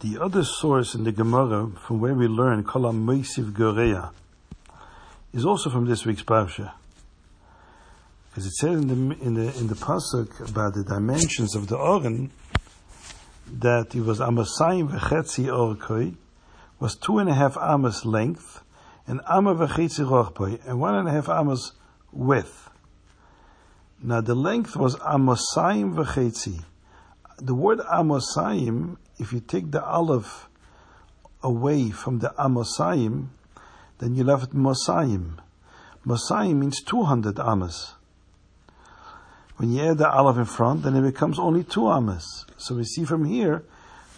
The other source in the Gemara from where we learn Kolam Meisiv Goreya is also from this week's Parsha. Because it said in the, in the, in the Pasuk about the dimensions of the Oren that it was Amasayim Vechetzi Orkoi, was two and a half amas length, and Amma Vechetzi Rochpoi, and one and a half amas width. Now the length was Amasayim Vechetzi. The word Amasayim, if you take the aleph away from the Amasayim, then you left Mosayim. Mosayim means 200 amas. When you add the aleph in front, then it becomes only two amas. So we see from here,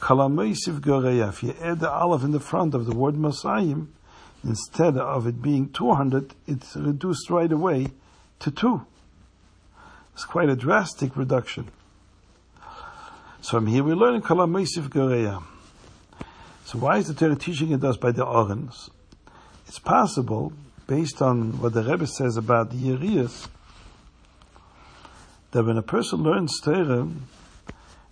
Kalameisiv Goreya. If you add the aleph in the front of the word Mosayim, instead of it being 200, it's reduced right away to two. It's quite a drastic reduction. So from here we learn Kalameisiv Goreya. So why is the Torah teaching it us by the Orens? It's possible, based on what the Rebbe says about the Yerias, that when a person learns Torah,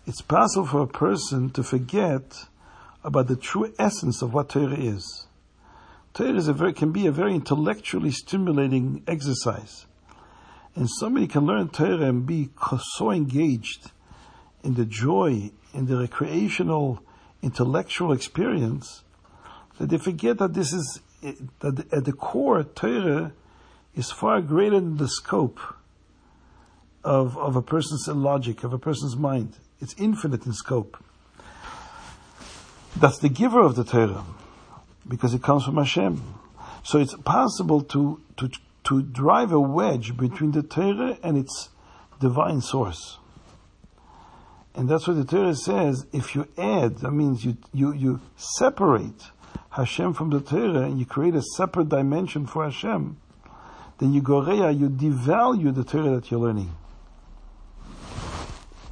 it's possible for a person to forget about the true essence of what Torah is. Torah is a very, can be a very intellectually stimulating exercise. And somebody can learn Torah and be so engaged in the joy, in the recreational, intellectual experience, that they forget that this is, that at the core, Torah is far greater than the scope of, of a person's logic, of a person's mind. It's infinite in scope. That's the giver of the Torah, because it comes from Hashem. So it's possible to, to, to drive a wedge between the Torah and its divine source. And that's what the Torah says. If you add, that means you, you, you separate Hashem from the Torah and you create a separate dimension for Hashem, then you goreya, you devalue the Torah that you're learning.